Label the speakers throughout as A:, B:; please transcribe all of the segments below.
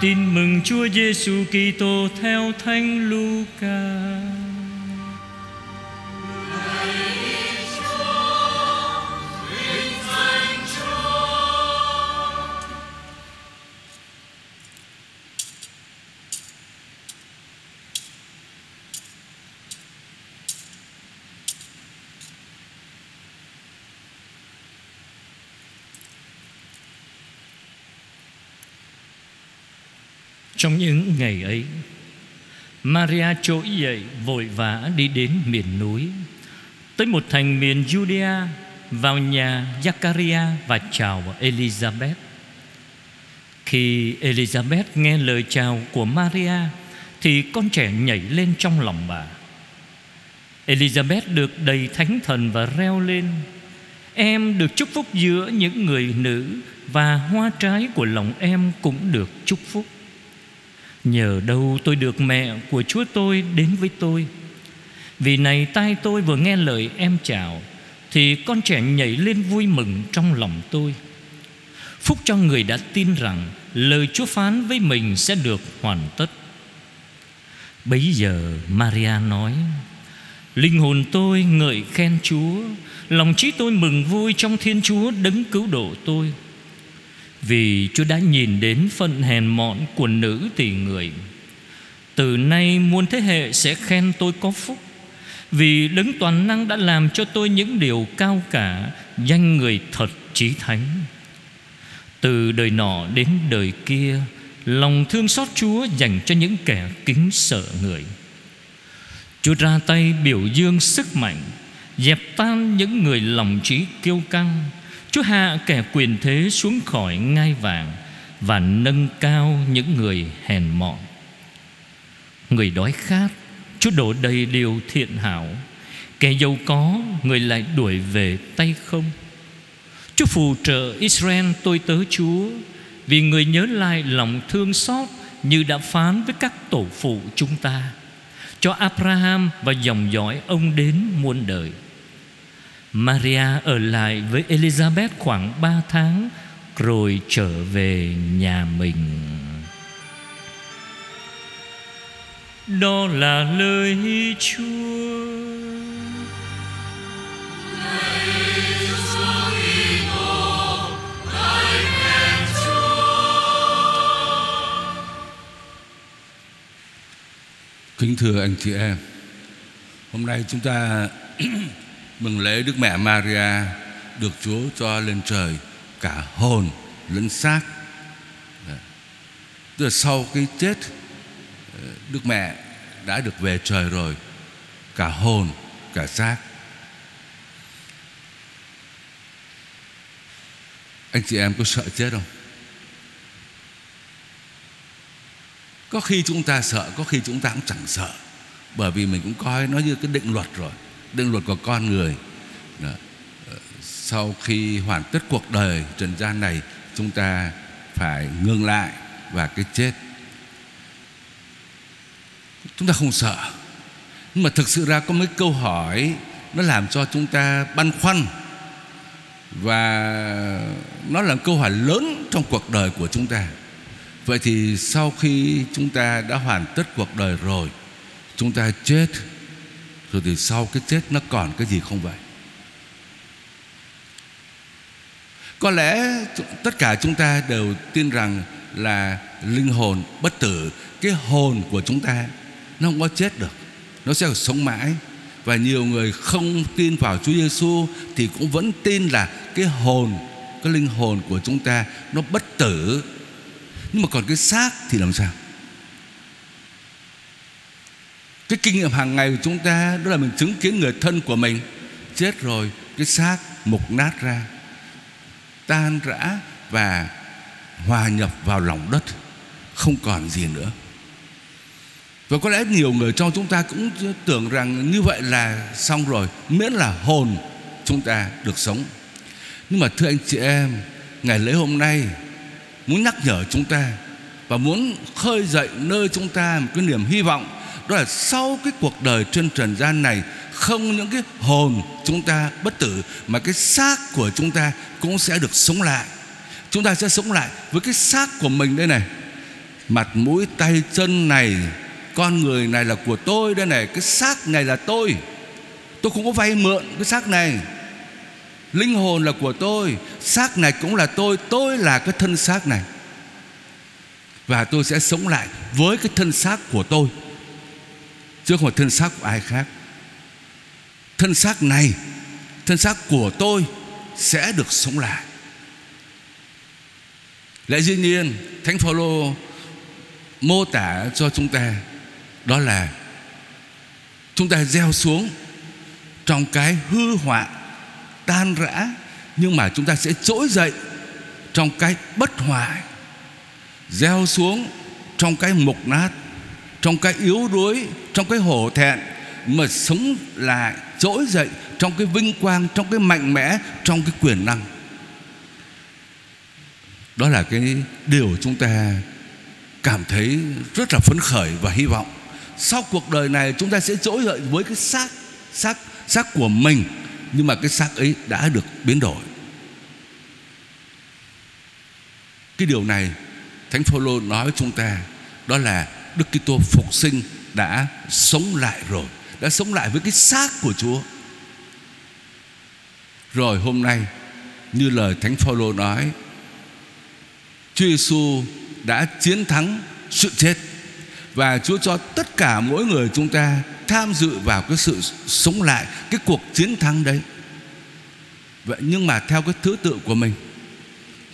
A: Tin mừng Chúa Giêsu Kitô theo Thánh Luca. Trong những ngày ấy, Maria trỗi dậy vội vã đi đến miền núi. Tới một thành miền Judea, Vào nhà Zachariah và chào Elizabeth. Khi Elizabeth nghe lời chào của Maria, Thì con trẻ nhảy lên trong lòng bà. Elizabeth được đầy thánh thần và reo lên, Em được chúc phúc giữa những người nữ Và hoa trái của lòng em cũng được chúc phúc. Nhờ đâu tôi được mẹ của Chúa tôi đến với tôi? Vì này tai tôi vừa nghe lời em chào, Thì con trẻ nhảy lên vui mừng trong lòng tôi. Phúc cho người đã tin rằng Lời Chúa phán với mình sẽ được hoàn tất. Bấy giờ Maria nói, Linh hồn tôi ngợi khen Chúa, Lòng trí tôi mừng vui trong Thiên Chúa đấng cứu độ tôi vì Chúa đã nhìn đến phận hèn mọn của nữ tỷ người. Từ nay muôn thế hệ sẽ khen tôi có phúc, Vì đấng toàn năng đã làm cho tôi những điều cao cả, Danh người thật trí thánh. Từ đời nọ đến đời kia, Lòng thương xót Chúa dành cho những kẻ kính sợ người. Chúa ra tay biểu dương sức mạnh, Dẹp tan những người lòng trí kiêu căng Chúa hạ kẻ quyền thế xuống khỏi ngai vàng Và nâng cao những người hèn mọn. Người đói khát, Chúa đổ đầy điều thiện hảo. Kẻ giàu có, Người lại đuổi về tay không. Chúa phù trợ Israel, tôi tớ Chúa, Vì người nhớ lại lòng thương xót Như đã phán với các tổ phụ chúng ta. Cho Abraham và dòng dõi ông đến muôn đời. Maria ở lại với Elizabeth khoảng 3 tháng, Rồi trở về nhà mình. Đó là lời Chúa.
B: Kính thưa anh chị em, Hôm nay chúng ta mừng lễ Đức Mẹ Maria được Chúa cho lên trời cả hồn lẫn xác. Dạ. Tức là sau cái chết ờ, Đức Mẹ đã được về trời rồi, cả hồn, cả xác. Anh chị em có sợ chết không? Có khi chúng ta sợ, Có khi chúng ta cũng chẳng sợ, Bởi vì mình cũng coi nó như cái định luật rồi định luật của con người. Đó. Ờ, sau khi hoàn tất cuộc đời trần gian này, chúng ta phải ngừng lại và cái chết. Chúng ta không sợ. Nhưng mà thực sự ra có mấy câu hỏi nó làm cho chúng ta băn khoăn. Và nó là câu hỏi lớn trong cuộc đời của chúng ta. Vậy thì sau khi chúng ta đã hoàn tất cuộc đời rồi, chúng ta chết rồi thì sau cái chết nó còn cái gì không vậy? Có lẽ tất cả chúng ta đều tin rằng là linh hồn bất tử, Cái hồn của chúng ta nó không có chết được, Nó sẽ sống mãi. Và nhiều người không tin vào Chúa Giêsu Thì cũng vẫn tin là cái hồn, Cái linh hồn của chúng ta Nó bất tử. Nhưng mà còn cái xác thì làm sao? Cái kinh nghiệm hàng ngày của chúng ta Đó là mình chứng kiến người thân của mình Chết rồi, Cái xác mục nát ra, Tan rã Và hòa nhập vào lòng đất, Không còn gì nữa. Và có lẽ nhiều người trong chúng ta Cũng tưởng rằng như vậy là Xong rồi, Miễn là hồn chúng ta được sống. Nhưng mà thưa anh chị em, Ngày lễ hôm nay Muốn nhắc nhở chúng ta Và muốn khơi dậy nơi chúng ta Một cái niềm hy vọng đó là sau cái cuộc đời trên trần gian này, không những cái hồn chúng ta bất tử, mà cái xác của chúng ta cũng sẽ được sống lại. Chúng ta sẽ sống lại với cái xác của mình đây này. Mặt mũi, tay, chân này, Con người này là của tôi đây này, Cái xác này là tôi. Tôi không có vay mượn cái xác này. Linh hồn là của tôi, Xác này cũng là tôi Tôi là cái thân xác này. Và tôi sẽ sống lại Với cái thân xác của tôi. Chứ không phải thân xác của ai khác. Thân xác này, Thân xác của tôi Sẽ được sống lại. Lẽ dĩ nhiên, Thánh Phaolô mô tả cho chúng ta Đó là Chúng ta gieo xuống Trong cái hư hoại Tan rã, Nhưng mà chúng ta sẽ trỗi dậy Trong cái bất hoại, Gieo xuống Trong cái mục nát trong cái yếu đuối, Trong cái hổ thẹn Mà sống lại, trỗi dậy Trong cái vinh quang, Trong cái mạnh mẽ, Trong cái quyền năng. Đó là cái điều chúng ta cảm thấy rất là phấn khởi và hy vọng. Sau cuộc đời này, chúng ta sẽ trỗi dậy với cái xác xác xác của mình, nhưng mà cái xác ấy đã được biến đổi. Cái điều này, thánh phaolô nói với chúng ta, đó là đức kitô phục sinh đã sống lại rồi đã sống lại với cái xác của chúa rồi hôm nay như lời thánh phaolô nói Chúa Giêsu đã chiến thắng sự chết và Chúa cho tất cả mỗi người chúng ta tham dự vào cái sự sống lại cái cuộc chiến thắng đấy. Vậy nhưng mà theo cái thứ tự của mình.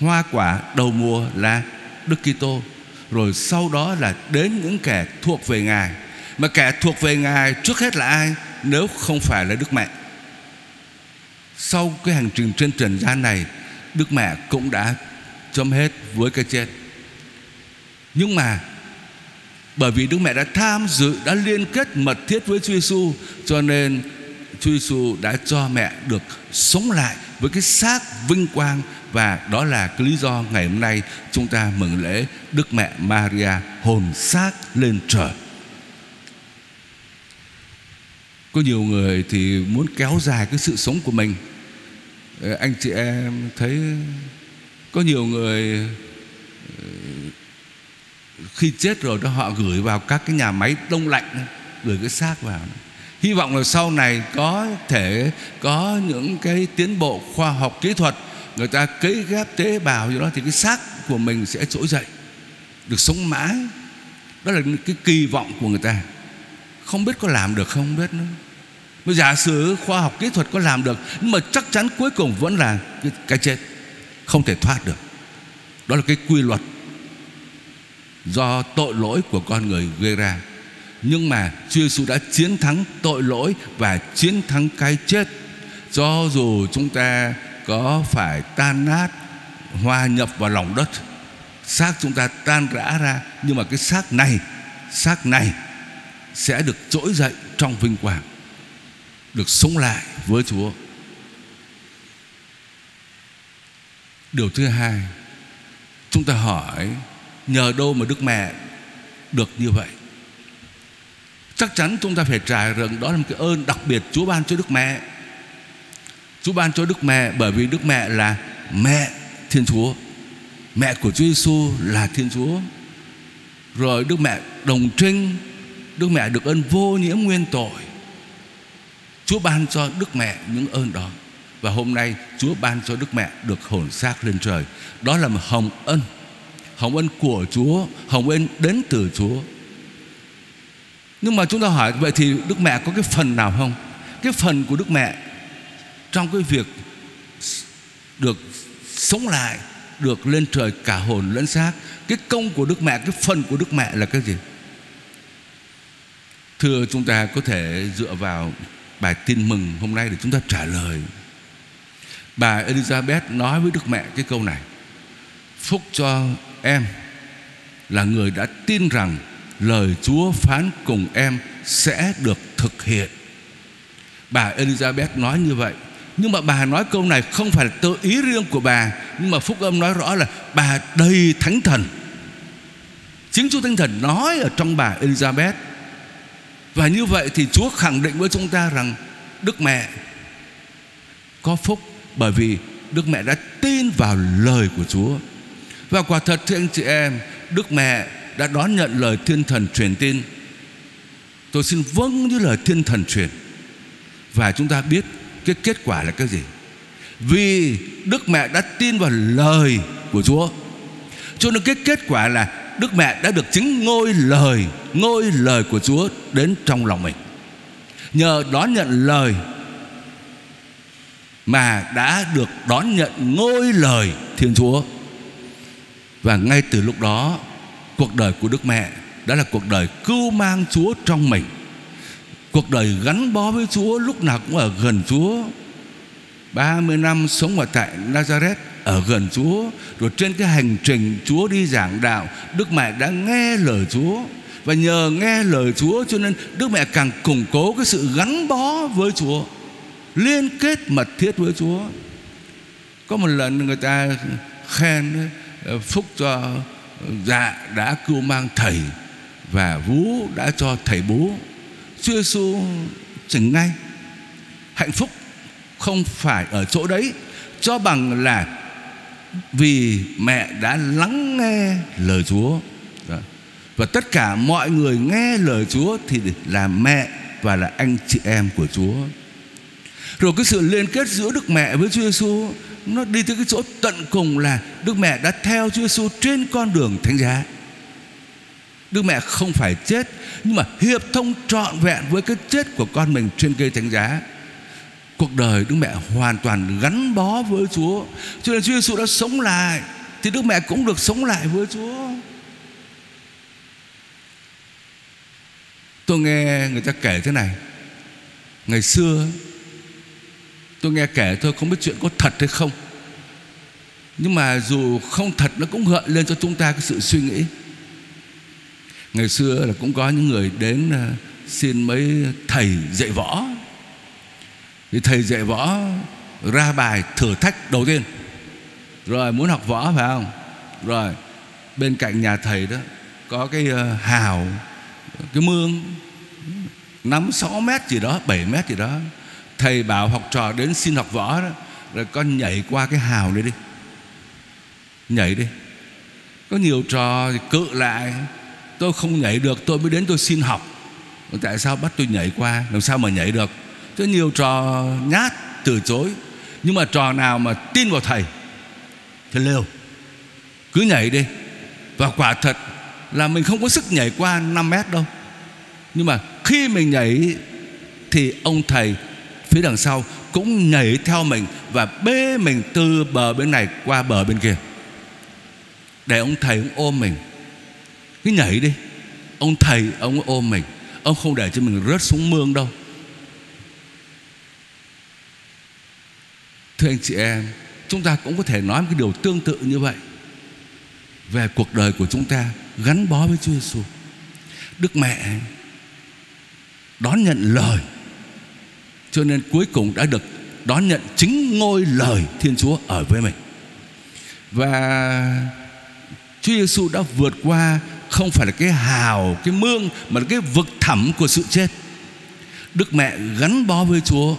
B: Hoa quả đầu mùa là Đức Kitô, rồi sau đó là đến những kẻ thuộc về Ngài. Mà kẻ thuộc về Ngài trước hết là ai? Nếu không phải là Đức Mẹ. Sau cái hành trình trên trần gian này, Đức Mẹ cũng đã chấm hết với cái chết nhưng mà bởi vì Đức Mẹ đã tham dự đã liên kết mật thiết với Chúa Giêsu cho nên Chúa Giêsu đã cho mẹ được sống lại với cái xác vinh quang và đó là cái lý do ngày hôm nay chúng ta mừng lễ Đức Mẹ Maria hồn xác lên trời. Có nhiều người thì muốn kéo dài cái sự sống của mình. Ờ, anh chị em thấy có nhiều người ờ, khi chết rồi đó họ gửi vào các cái nhà máy đông lạnh, gửi cái xác vào hy vọng là sau này có thể có những cái tiến bộ khoa học kỹ thuật. Người ta cấy ghép tế bào gì đó thì cái xác của mình sẽ trỗi dậy được sống mãi. Đó là cái kỳ vọng của người ta. Không biết có làm được không biết nữa. Bây giả sử khoa học kỹ thuật có làm được Nhưng mà chắc chắn cuối cùng vẫn là cái, cái chết. Không thể thoát được. Đó là cái quy luật do tội lỗi của con người gây ra nhưng mà Chúa Giêsu đã chiến thắng tội lỗi và chiến thắng cái chết. Cho dù chúng ta có phải tan nát, hòa nhập vào lòng đất, xác chúng ta tan rã ra, nhưng mà cái xác này xác này sẽ được trỗi dậy trong vinh quang, được sống lại với Chúa. Điều thứ hai, Chúng ta hỏi, Nhờ đâu mà Đức Mẹ được như vậy? Chắc chắn chúng ta phải trải rằng Đó là một cái ơn đặc biệt Chúa ban cho Đức Mẹ. Chúa ban cho Đức Mẹ Bởi vì Đức Mẹ là mẹ Thiên Chúa. Mẹ của Chúa Giêsu là Thiên Chúa. Rồi Đức Mẹ đồng trinh, Đức Mẹ được ơn vô nhiễm nguyên tội. Chúa ban cho Đức Mẹ những ơn đó. Và hôm nay Chúa ban cho Đức Mẹ được hồn xác lên trời. Đó là một hồng ân Hồng ân của Chúa, Hồng ân đến từ Chúa. Nhưng mà chúng ta hỏi, Vậy thì Đức Mẹ có cái phần nào không? Cái phần của Đức Mẹ Trong cái việc Được sống lại, Được lên trời cả hồn lẫn xác, Cái công của Đức Mẹ, Cái phần của Đức Mẹ là cái gì? Thưa chúng ta có thể dựa vào bài tin mừng hôm nay để chúng ta trả lời. Bà Elizabeth nói với Đức Mẹ cái câu này, Phúc cho em là người đã tin rằng lời Chúa phán cùng em sẽ được thực hiện. Bà Elizabeth nói như vậy. Nhưng mà bà nói câu này không phải là tự ý riêng của bà, nhưng mà phúc âm nói rõ là bà đầy thánh thần. Chính Chúa Thánh Thần nói ở trong bà Elizabeth. Và như vậy thì Chúa khẳng định với chúng ta rằng Đức Mẹ có phúc bởi vì Đức Mẹ đã tin vào lời của Chúa Và quả thật thưa anh chị em Đức Mẹ đã đón nhận lời thiên thần truyền tin. Tôi xin vâng như lời thiên thần truyền. Và chúng ta biết cái kết quả là cái gì. Vì Đức mẹ đã tin vào lời của Chúa. Cho nên cái kết quả là Đức mẹ đã được chứng ngôi lời Ngôi lời của Chúa đến trong lòng mình. Nhờ đón nhận lời Mà đã được đón nhận ngôi lời Thiên Chúa. Và ngay từ lúc đó Cuộc đời của Đức mẹ Đã là cuộc đời cưu mang Chúa trong mình. Cuộc đời gắn bó với Chúa Lúc nào cũng ở gần Chúa. 30 năm sống ở tại Nazareth, Ở gần Chúa, Rồi trên cái hành trình Chúa đi giảng đạo, Đức mẹ đã nghe lời Chúa Và nhờ nghe lời Chúa Cho nên Đức mẹ càng củng cố Cái sự gắn bó với Chúa, Liên kết mật thiết với Chúa. Có một lần người ta khen ờ, Phúc cho dạ đã cưu mang thầy và vú đã cho thầy bố. Chúa Giêsu chừng ngay. Hạnh phúc không phải ở chỗ đấy, cho bằng là vì mẹ đã lắng nghe lời Chúa. Dạ. Và tất cả mọi người nghe lời Chúa thì là mẹ và là anh chị em của Chúa. Rồi cái sự liên kết giữa Đức Mẹ với Chúa Giêsu nó đi tới cái chỗ tận cùng là Đức Mẹ đã theo Chúa Giêsu trên con đường thánh giá. Đức Mẹ không phải chết, nhưng mà hiệp thông trọn vẹn với cái chết của con mình trên cây thánh giá. Cuộc đời Đức Mẹ hoàn toàn gắn bó với Chúa. Cho nên Chúa Giêsu đã sống lại, thì Đức Mẹ cũng được sống lại với Chúa. Tôi nghe người ta kể thế này Ngày xưa Tôi nghe kể thôi, không biết chuyện có thật hay không. Nhưng mà dù không thật, Nó cũng gợi lên cho chúng ta cái sự suy nghĩ. Ngày xưa là cũng có những người đến à, Xin mấy thầy dạy võ. Thì thầy dạy võ Ra bài thử thách đầu tiên. Rồi muốn học võ phải không? Rồi bên cạnh nhà thầy đó Có cái à, hào, Cái mương năm sáu mét gì đó, bảy mét gì đó thầy bảo học trò đến xin học võ đó. Rồi con nhảy qua cái hào này đi. Nhảy đi. Có nhiều trò thì cự lại. Tôi không nhảy được, tôi mới đến tôi xin học. Tại sao bắt tôi nhảy qua? Làm sao mà nhảy được? Có nhiều trò nhát, từ chối. Nhưng mà trò nào mà tin vào thầy thì liều cứ nhảy đi. Và quả thật là mình không có sức nhảy qua 5 mét đâu. Nhưng mà khi mình nhảy thì ông thầy phía đằng sau cũng nhảy theo mình và bê mình từ bờ bên này qua bờ bên kia. Để ông thầy ông ôm mình. Cứ nhảy đi. Ông thầy, ông ôm mình. Ông không để cho mình rớt xuống mương đâu. Thưa anh chị em, chúng ta cũng có thể nói một cái điều tương tự như vậy. Về cuộc đời của chúng ta gắn bó với Chúa Giêsu. Đức mẹ đón nhận lời cho nên cuối cùng đã được đón nhận chính ngôi lời Thiên Chúa ở với mình. Và Chúa Giêsu đã vượt qua không phải là cái hào, cái mương mà là cái vực thẳm của sự chết. Đức mẹ gắn bó với Chúa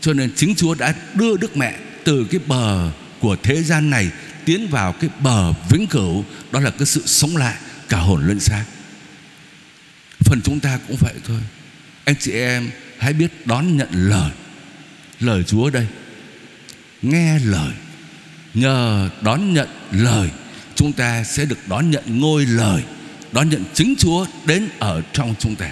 B: cho nên chính Chúa đã đưa Đức mẹ từ cái bờ của thế gian này tiến vào cái bờ vĩnh cửu đó là cái sự sống lại cả hồn lẫn xác. Phần chúng ta cũng vậy thôi. Anh chị em hãy biết đón nhận lời. Lời Chúa đây. Nghe lời. Nhờ đón nhận lời, chúng ta sẽ được đón nhận ngôi lời. Đón nhận chính Chúa đến ở trong chúng ta.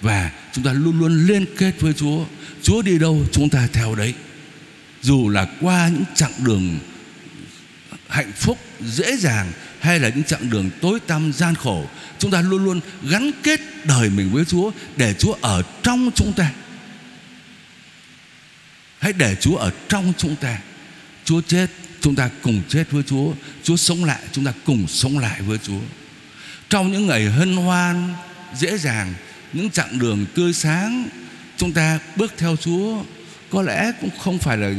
B: Và chúng ta luôn luôn liên kết với Chúa. Chúa đi đâu, chúng ta theo đấy. Dù là qua những chặng đường hạnh phúc, dễ dàng hay là những chặng đường tối tăm gian khổ, chúng ta luôn luôn gắn kết đời mình với Chúa, để Chúa ở trong chúng ta. Hãy để Chúa ở trong chúng ta. Chúa chết, Chúng ta cùng chết với Chúa. Chúa sống lại, Chúng ta cùng sống lại với Chúa. Trong những ngày hân hoan, Dễ dàng, Những chặng đường tươi sáng, Chúng ta bước theo Chúa, Có lẽ cũng không phải là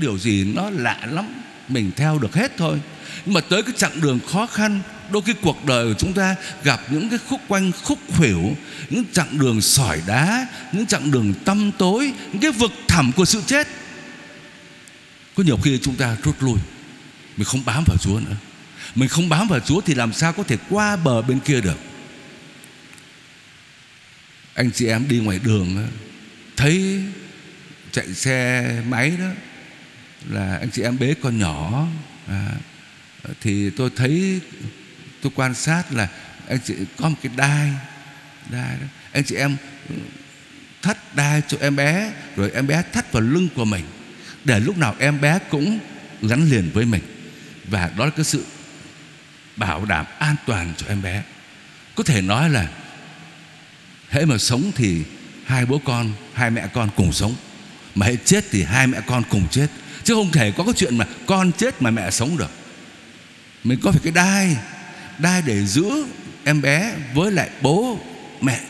B: điều gì Nó lạ lắm. Mình theo được hết thôi. Nhưng mà tới cái chặng đường khó khăn, Đôi khi cuộc đời của chúng ta gặp những cái khúc quanh, khúc khuỷu, Những chặng đường sỏi đá, Những chặng đường tăm tối, Những cái vực thẳm của sự chết. Có nhiều khi chúng ta rút lui, Mình không bám vào Chúa nữa. Mình không bám vào Chúa Thì làm sao có thể qua bờ bên kia được? Anh chị em đi ngoài đường Thấy chạy xe máy đó là anh chị em bế con nhỏ. À, Thì tôi thấy Tôi quan sát là Anh chị có một cái đai Đai đó. Anh chị em thắt đai cho em bé Rồi em bé thắt vào lưng của mình Để lúc nào em bé cũng gắn liền với mình. Và đó là cái sự bảo đảm an toàn cho em bé. Có thể nói là Hễ mà sống thì hai bố con, hai mẹ con cùng sống. Mà hết chết thì hai mẹ con cùng chết. Chứ không thể có cái chuyện mà con chết mà mẹ sống được. Mình có phải cái đai Đai để giữ em bé với lại bố, mẹ.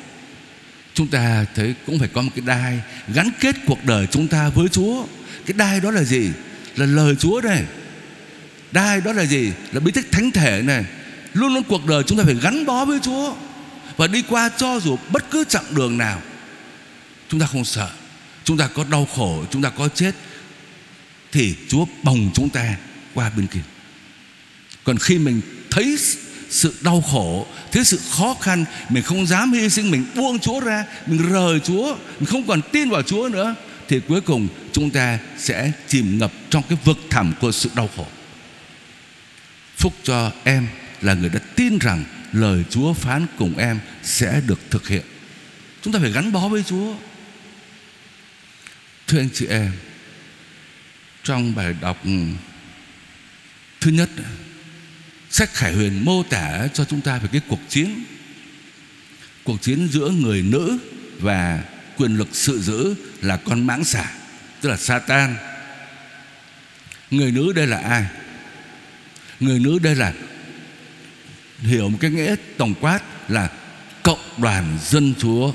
B: Chúng ta thấy cũng phải có một cái đai Gắn kết cuộc đời chúng ta với Chúa. Cái đai đó là gì? Là lời Chúa này Đai đó là gì? Là bí tích thánh thể này. Luôn luôn cuộc đời chúng ta phải gắn bó với Chúa Và đi qua cho dù bất cứ chặng đường nào, Chúng ta không sợ. Chúng ta có đau khổ, Chúng ta có chết, Thì Chúa bồng chúng ta qua bên kia. Còn khi mình thấy sự đau khổ, Thấy sự khó khăn, Mình không dám hy sinh, Mình buông Chúa ra, Mình rời Chúa, Mình không còn tin vào Chúa nữa, Thì cuối cùng chúng ta sẽ chìm ngập Trong cái vực thẳm của sự đau khổ. Phúc cho em là người đã tin rằng Lời Chúa phán cùng em Sẽ được thực hiện. Chúng ta phải gắn bó với Chúa. Thưa anh chị em, Trong bài đọc ừ, Thứ nhất, Sách Khải Huyền mô tả cho chúng ta về cái cuộc chiến Cuộc chiến giữa người nữ Và quyền lực sự giữ Là con mãng xà, Tức là Satan. Người nữ đây là ai? Người nữ đây là, Hiểu một cái nghĩa tổng quát Là cộng đoàn dân chúa.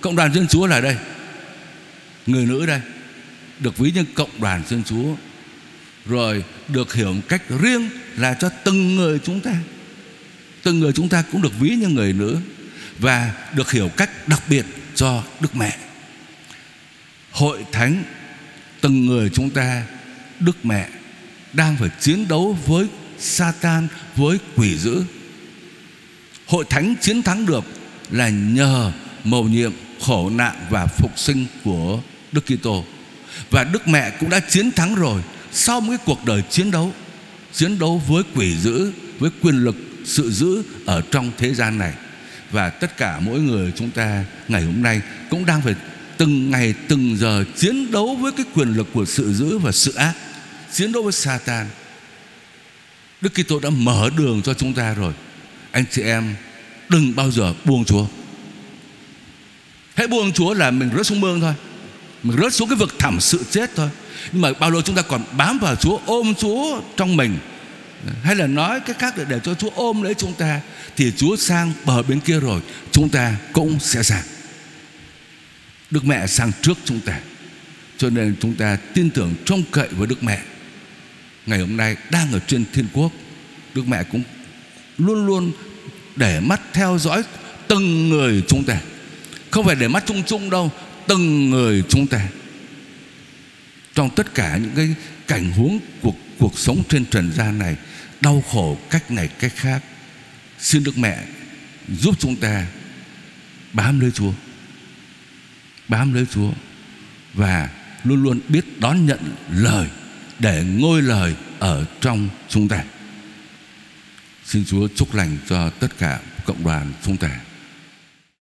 B: Cộng đoàn dân chúa là đây. Người nữ đây, Được ví như cộng đoàn thiên chúa. Rồi được hiểu một cách riêng Là cho từng người chúng ta. Từng người chúng ta cũng được ví như người nữ Và được hiểu cách đặc biệt cho Đức Mẹ. Hội thánh, Từng người chúng ta, Đức Mẹ Đang phải chiến đấu với Satan, Với quỷ dữ. Hội thánh chiến thắng được Là nhờ mầu nhiệm khổ nạn và phục sinh của Đức Kitô. Và Đức Mẹ cũng đã chiến thắng rồi sau một cái cuộc đời chiến đấu chiến đấu với quỷ dữ, với quyền lực, sự dữ ở trong thế gian này. Và tất cả mỗi người chúng ta ngày hôm nay cũng đang phải từng ngày, từng giờ chiến đấu với cái quyền lực của sự dữ và sự ác, chiến đấu với Satan. Đức Kitô đã mở đường cho chúng ta rồi. Anh chị em, đừng bao giờ buông Chúa. Hãy buông Chúa là mình rớt xuống mương thôi. Mình rớt xuống cái vực thẳm sự chết thôi. Nhưng mà bao lâu chúng ta còn bám vào Chúa Ôm Chúa trong mình Hay là nói cái khác để, để cho Chúa ôm lấy chúng ta Thì Chúa sang bờ bên kia rồi Chúng ta cũng sẽ sang. Đức mẹ sang trước chúng ta. Cho nên chúng ta tin tưởng trông cậy với Đức mẹ. Ngày hôm nay đang ở trên thiên quốc Đức mẹ cũng luôn luôn để mắt theo dõi từng người chúng ta. Không phải để mắt chung chung đâu Từng người chúng ta. Trong tất cả những cái cảnh huống cuộc, cuộc sống trên trần gian này Đau khổ cách này cách khác Xin Đức Mẹ giúp chúng ta bám lấy Chúa Bám lấy Chúa Và luôn luôn biết đón nhận lời Để ngôi lời ở trong chúng ta. Xin Chúa chúc lành cho tất cả cộng đoàn chúng ta.